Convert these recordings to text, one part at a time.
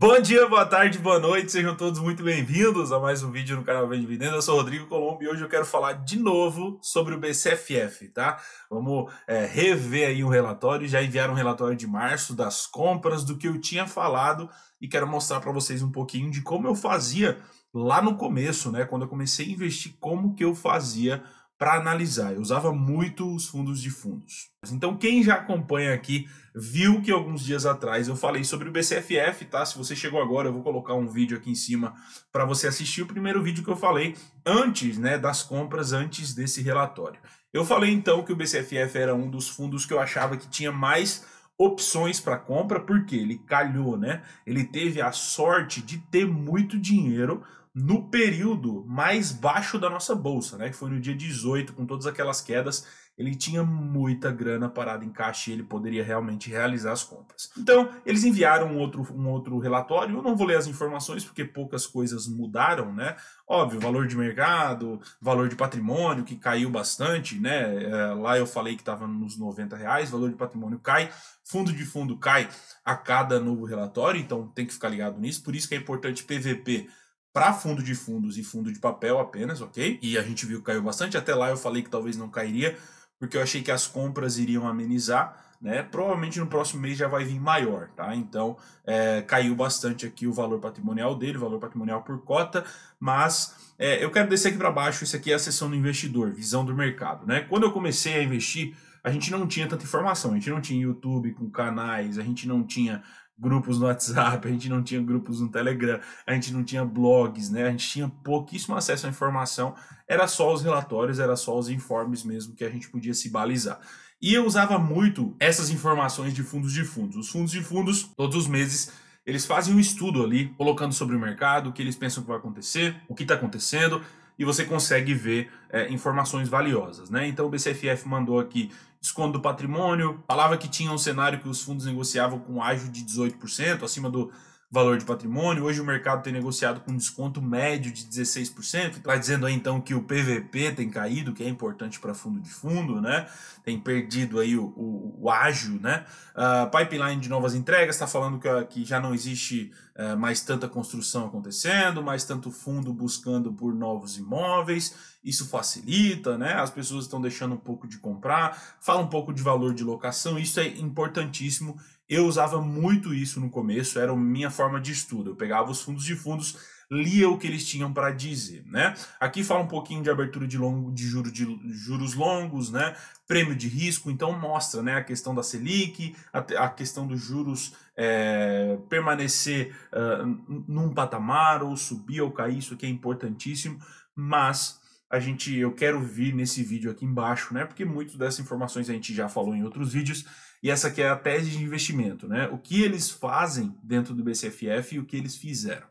Bom dia, boa tarde, boa noite, sejam todos muito bem-vindos a mais um vídeo no canal Vem Dividendo. Eu sou Rodrigo Colombo e hoje eu quero falar de novo sobre o BCFF, tá? Vamos é, rever aí um relatório, já enviaram um relatório de março das compras, do que eu tinha falado e quero mostrar para vocês um pouquinho de como eu fazia lá no começo, né? Quando eu comecei a investir, como que eu fazia para analisar. Eu usava muito os fundos de fundos. Então, quem já acompanha aqui viu que alguns dias atrás eu falei sobre o BCFF, tá? Se você chegou agora, eu vou colocar um vídeo aqui em cima para você assistir o primeiro vídeo que eu falei antes, né, das compras, antes desse relatório. Eu falei então que o BCFF era um dos fundos que eu achava que tinha mais opções para compra, porque ele calhou, né? Ele teve a sorte de ter muito dinheiro no período mais baixo da nossa bolsa, né? Que foi no dia 18, com todas aquelas quedas, ele tinha muita grana parada em caixa e ele poderia realmente realizar as compras. Então, eles enviaram um outro, um outro relatório. Eu não vou ler as informações porque poucas coisas mudaram, né? Óbvio, valor de mercado, valor de patrimônio que caiu bastante, né? É, lá eu falei que estava nos 90 reais, valor de patrimônio cai, fundo de fundo cai a cada novo relatório, então tem que ficar ligado nisso. Por isso que é importante PVP para fundo de fundos e fundo de papel apenas, ok? E a gente viu que caiu bastante. Até lá eu falei que talvez não cairia, porque eu achei que as compras iriam amenizar, né? Provavelmente no próximo mês já vai vir maior, tá? Então é, caiu bastante aqui o valor patrimonial dele, valor patrimonial por cota, mas é, eu quero descer aqui para baixo. Isso aqui é a seção do investidor, visão do mercado, né? Quando eu comecei a investir, a gente não tinha tanta informação, a gente não tinha YouTube com canais, a gente não tinha grupos no WhatsApp, a gente não tinha grupos no Telegram, a gente não tinha blogs, né? A gente tinha pouquíssimo acesso à informação, era só os relatórios, era só os informes mesmo que a gente podia se balizar. E eu usava muito essas informações de fundos de fundos. Os fundos de fundos, todos os meses, eles fazem um estudo ali, colocando sobre o mercado, o que eles pensam que vai acontecer, o que está acontecendo, e você consegue ver é, informações valiosas. Né? Então o BCFF mandou aqui desconto do patrimônio, falava que tinha um cenário que os fundos negociavam com ágio de 18%, acima do valor de patrimônio. Hoje o mercado tem negociado com desconto médio de 16%. Está dizendo aí então que o PVP tem caído, que é importante para fundo de fundo, né? Tem perdido aí o, o, o ágio, né? Uh, pipeline de novas entregas está falando que, que já não existe uh, mais tanta construção acontecendo, mais tanto fundo buscando por novos imóveis. Isso facilita, né? As pessoas estão deixando um pouco de comprar. Fala um pouco de valor de locação. Isso é importantíssimo eu usava muito isso no começo, era a minha forma de estudo. Eu pegava os fundos de fundos, lia o que eles tinham para dizer, né? Aqui fala um pouquinho de abertura de, longo, de, juro, de juros longos, né? Prêmio de risco, então mostra, né? A questão da Selic, a, a questão dos juros é, permanecer uh, num patamar ou subir ou cair, isso aqui é importantíssimo, mas a gente, eu quero vir nesse vídeo aqui embaixo, né? Porque muitas dessas informações a gente já falou em outros vídeos e essa aqui é a tese de investimento, né? O que eles fazem dentro do BCFF e o que eles fizeram.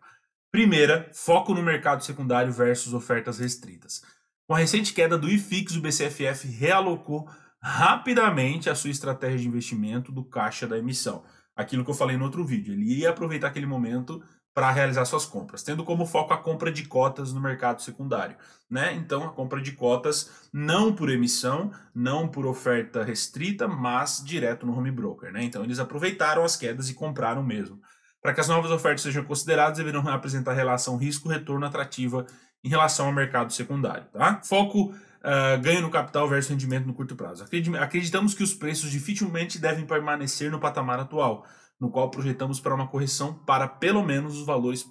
Primeira, foco no mercado secundário versus ofertas restritas. Com a recente queda do IFIX, o BCFF realocou rapidamente a sua estratégia de investimento do caixa da emissão. Aquilo que eu falei no outro vídeo. Ele ia aproveitar aquele momento para realizar suas compras, tendo como foco a compra de cotas no mercado secundário. Né? Então, a compra de cotas não por emissão, não por oferta restrita, mas direto no home broker. Né? Então, eles aproveitaram as quedas e compraram mesmo. Para que as novas ofertas sejam consideradas, deverão apresentar relação risco-retorno atrativa em relação ao mercado secundário. Tá? Foco uh, ganho no capital versus rendimento no curto prazo. Acreditamos que os preços dificilmente devem permanecer no patamar atual no qual projetamos para uma correção para pelo menos os valores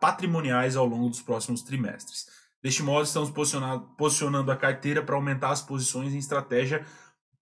patrimoniais ao longo dos próximos trimestres. Deste modo, estamos posicionando a carteira para aumentar as posições em estratégia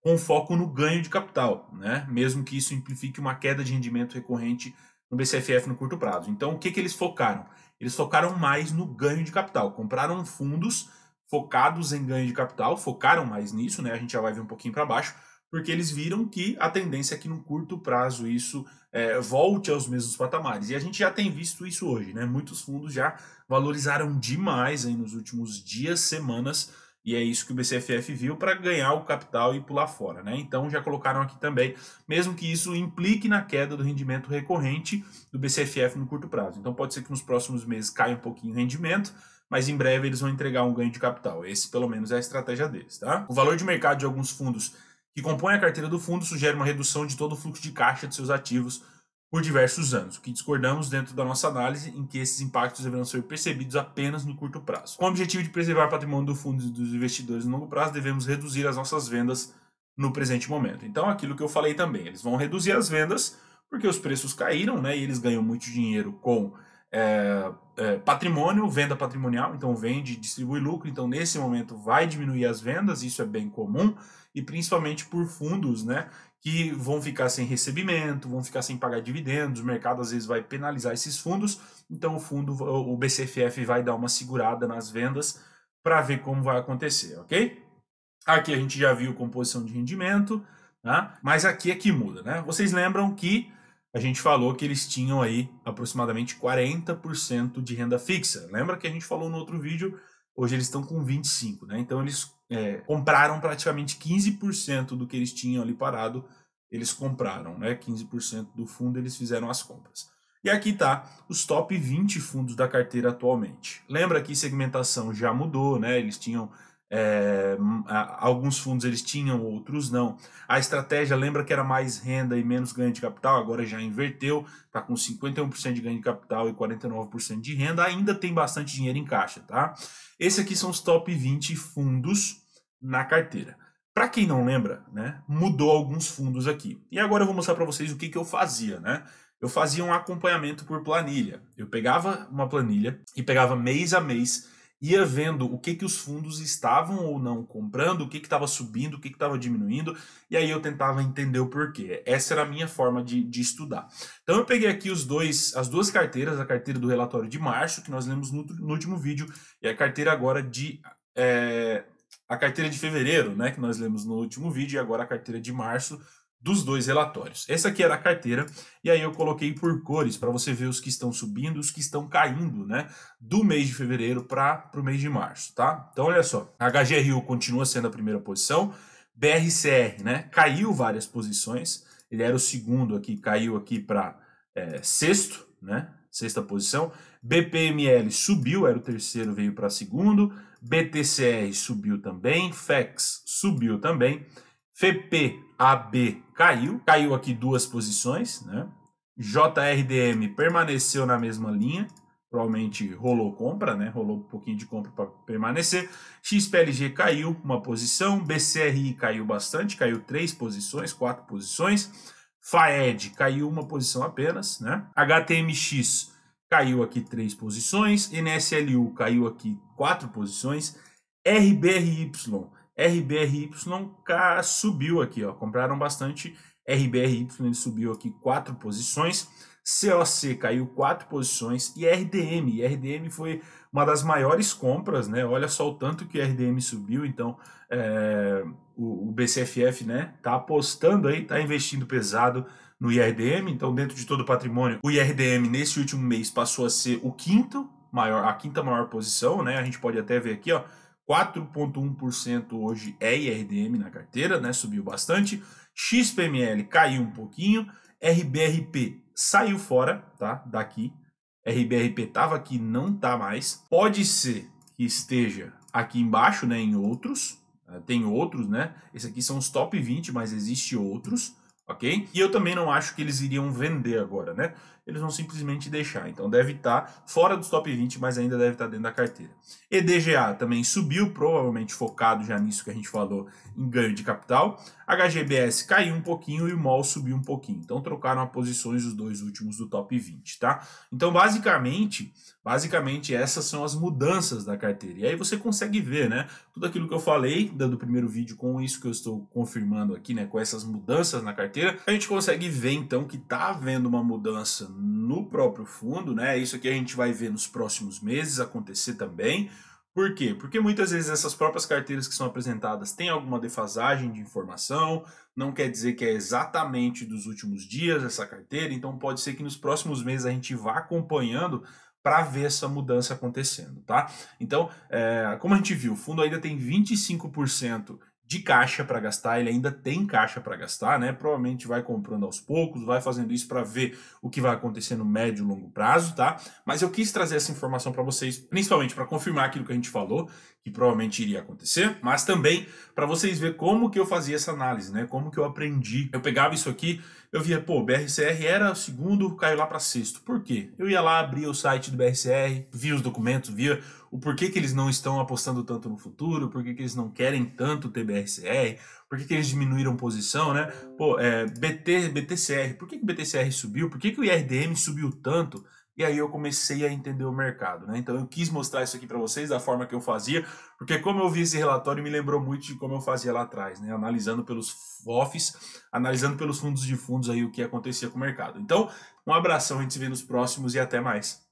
com foco no ganho de capital, né? mesmo que isso implique uma queda de rendimento recorrente no BCFF no curto prazo. Então, o que, que eles focaram? Eles focaram mais no ganho de capital, compraram fundos focados em ganho de capital, focaram mais nisso, né? A gente já vai ver um pouquinho para baixo, porque eles viram que a tendência é que no curto prazo isso é, volte aos mesmos patamares. E a gente já tem visto isso hoje, né? Muitos fundos já valorizaram demais aí nos últimos dias, semanas, e é isso que o BCFF viu para ganhar o capital e pular fora, né? Então já colocaram aqui também, mesmo que isso implique na queda do rendimento recorrente do BCFF no curto prazo. Então pode ser que nos próximos meses caia um pouquinho o rendimento, mas em breve eles vão entregar um ganho de capital. Esse, pelo menos, é a estratégia deles, tá? O valor de mercado de alguns fundos que compõem a carteira do fundo sugere uma redução de todo o fluxo de caixa de seus ativos, por diversos anos. O que discordamos dentro da nossa análise em que esses impactos deverão ser percebidos apenas no curto prazo. Com o objetivo de preservar o patrimônio do fundo e dos investidores no longo prazo, devemos reduzir as nossas vendas no presente momento. Então, aquilo que eu falei também, eles vão reduzir as vendas porque os preços caíram, né? E eles ganham muito dinheiro com é, é, patrimônio, venda patrimonial, então vende, distribui lucro, então nesse momento vai diminuir as vendas, isso é bem comum, e principalmente por fundos, né? Que vão ficar sem recebimento, vão ficar sem pagar dividendos, o mercado às vezes vai penalizar esses fundos, então o fundo, o BCFF vai dar uma segurada nas vendas para ver como vai acontecer, ok? Aqui a gente já viu composição de rendimento, tá? mas aqui é que muda, né? Vocês lembram que a gente falou que eles tinham aí aproximadamente 40% de renda fixa. Lembra que a gente falou no outro vídeo? Hoje eles estão com 25%, né? Então eles é, compraram praticamente 15% do que eles tinham ali parado, eles compraram, né? 15% do fundo eles fizeram as compras. E aqui tá os top 20 fundos da carteira atualmente. Lembra que segmentação já mudou, né? Eles tinham é, alguns fundos eles tinham, outros não. A estratégia lembra que era mais renda e menos ganho de capital, agora já inverteu, está com 51% de ganho de capital e 49% de renda, ainda tem bastante dinheiro em caixa, tá? Esse aqui são os top 20 fundos na carteira. Para quem não lembra, né, mudou alguns fundos aqui. E agora eu vou mostrar para vocês o que, que eu fazia, né? Eu fazia um acompanhamento por planilha. Eu pegava uma planilha e pegava mês a mês ia vendo o que, que os fundos estavam ou não comprando, o que estava subindo, o que estava diminuindo, e aí eu tentava entender o porquê. Essa era a minha forma de, de estudar. Então eu peguei aqui os dois, as duas carteiras, a carteira do relatório de março, que nós lemos no, no último vídeo, e a carteira agora de. É, a carteira de fevereiro, né, que nós lemos no último vídeo, e agora a carteira de março, dos dois relatórios. Essa aqui era a carteira, e aí eu coloquei por cores para você ver os que estão subindo os que estão caindo, né? Do mês de fevereiro para o mês de março, tá? Então, olha só, a HGRU continua sendo a primeira posição, BRCR, né? Caiu várias posições, ele era o segundo aqui, caiu aqui para é, sexto, né? Sexta posição. BPML subiu, era o terceiro, veio para segundo. BTCR subiu também. FEX subiu também. FPAB caiu, caiu aqui duas posições, né? JRDM permaneceu na mesma linha, provavelmente rolou compra, né? Rolou um pouquinho de compra para permanecer. XPLG caiu uma posição, BCRI caiu bastante, caiu três posições, quatro posições. FAED caiu uma posição apenas, né? HTMX caiu aqui três posições, NSLU caiu aqui quatro posições, RBRY RBRY subiu aqui, ó, compraram bastante. RBRY ele subiu aqui quatro posições. COC caiu quatro posições e RDM, RDM foi uma das maiores compras, né? Olha só o tanto que RDM subiu, então é, o, o, BCFF, né, tá apostando aí, tá investindo pesado no IRDM, então dentro de todo o patrimônio, o IRDM nesse último mês passou a ser o quinto maior, a quinta maior posição, né? A gente pode até ver aqui, ó, 4,1% hoje é IRDM na carteira, né? Subiu bastante. XPML caiu um pouquinho. RBRP saiu fora, tá? Daqui. RBRP estava aqui, não tá mais. Pode ser que esteja aqui embaixo, né? Em outros. Eh, tem outros, né? Esse aqui são os top 20, mas existe outros, ok? E eu também não acho que eles iriam vender agora, né? Eles vão simplesmente deixar. Então deve estar tá fora dos top 20, mas ainda deve estar tá dentro da carteira. EDGA também subiu, provavelmente focado já nisso que a gente falou em ganho de capital. HGBS caiu um pouquinho e o MOL subiu um pouquinho. Então trocaram as posições os dois últimos do top 20, tá? Então basicamente, basicamente essas são as mudanças da carteira. E aí você consegue ver, né? Tudo aquilo que eu falei dando o primeiro vídeo com isso que eu estou confirmando aqui, né, com essas mudanças na carteira, a gente consegue ver então que tá havendo uma mudança no próprio fundo, né? Isso aqui a gente vai ver nos próximos meses acontecer também. Por quê? Porque muitas vezes essas próprias carteiras que são apresentadas têm alguma defasagem de informação, não quer dizer que é exatamente dos últimos dias essa carteira, então pode ser que nos próximos meses a gente vá acompanhando para ver essa mudança acontecendo, tá? Então, é, como a gente viu, o fundo ainda tem 25% de caixa para gastar, ele ainda tem caixa para gastar, né? Provavelmente vai comprando aos poucos, vai fazendo isso para ver o que vai acontecer no médio e longo prazo, tá? Mas eu quis trazer essa informação para vocês, principalmente para confirmar aquilo que a gente falou, que provavelmente iria acontecer, mas também para vocês verem como que eu fazia essa análise, né? Como que eu aprendi. Eu pegava isso aqui, eu via, pô, BRCR era segundo, caiu lá para sexto. Por quê? Eu ia lá, abria o site do BRCR, via os documentos, via o porquê que eles não estão apostando tanto no futuro, porquê que eles não querem tanto ter BRCR, porquê que eles diminuíram posição, né? Pô, é, BT, BTCR, por que, que o BTCR subiu? Por que, que o IRDM subiu tanto? E aí eu comecei a entender o mercado, né? Então eu quis mostrar isso aqui para vocês da forma que eu fazia, porque como eu vi esse relatório me lembrou muito de como eu fazia lá atrás, né? Analisando pelos FOFs, analisando pelos fundos de fundos aí o que acontecia com o mercado. Então, um abração, a gente se vê nos próximos e até mais.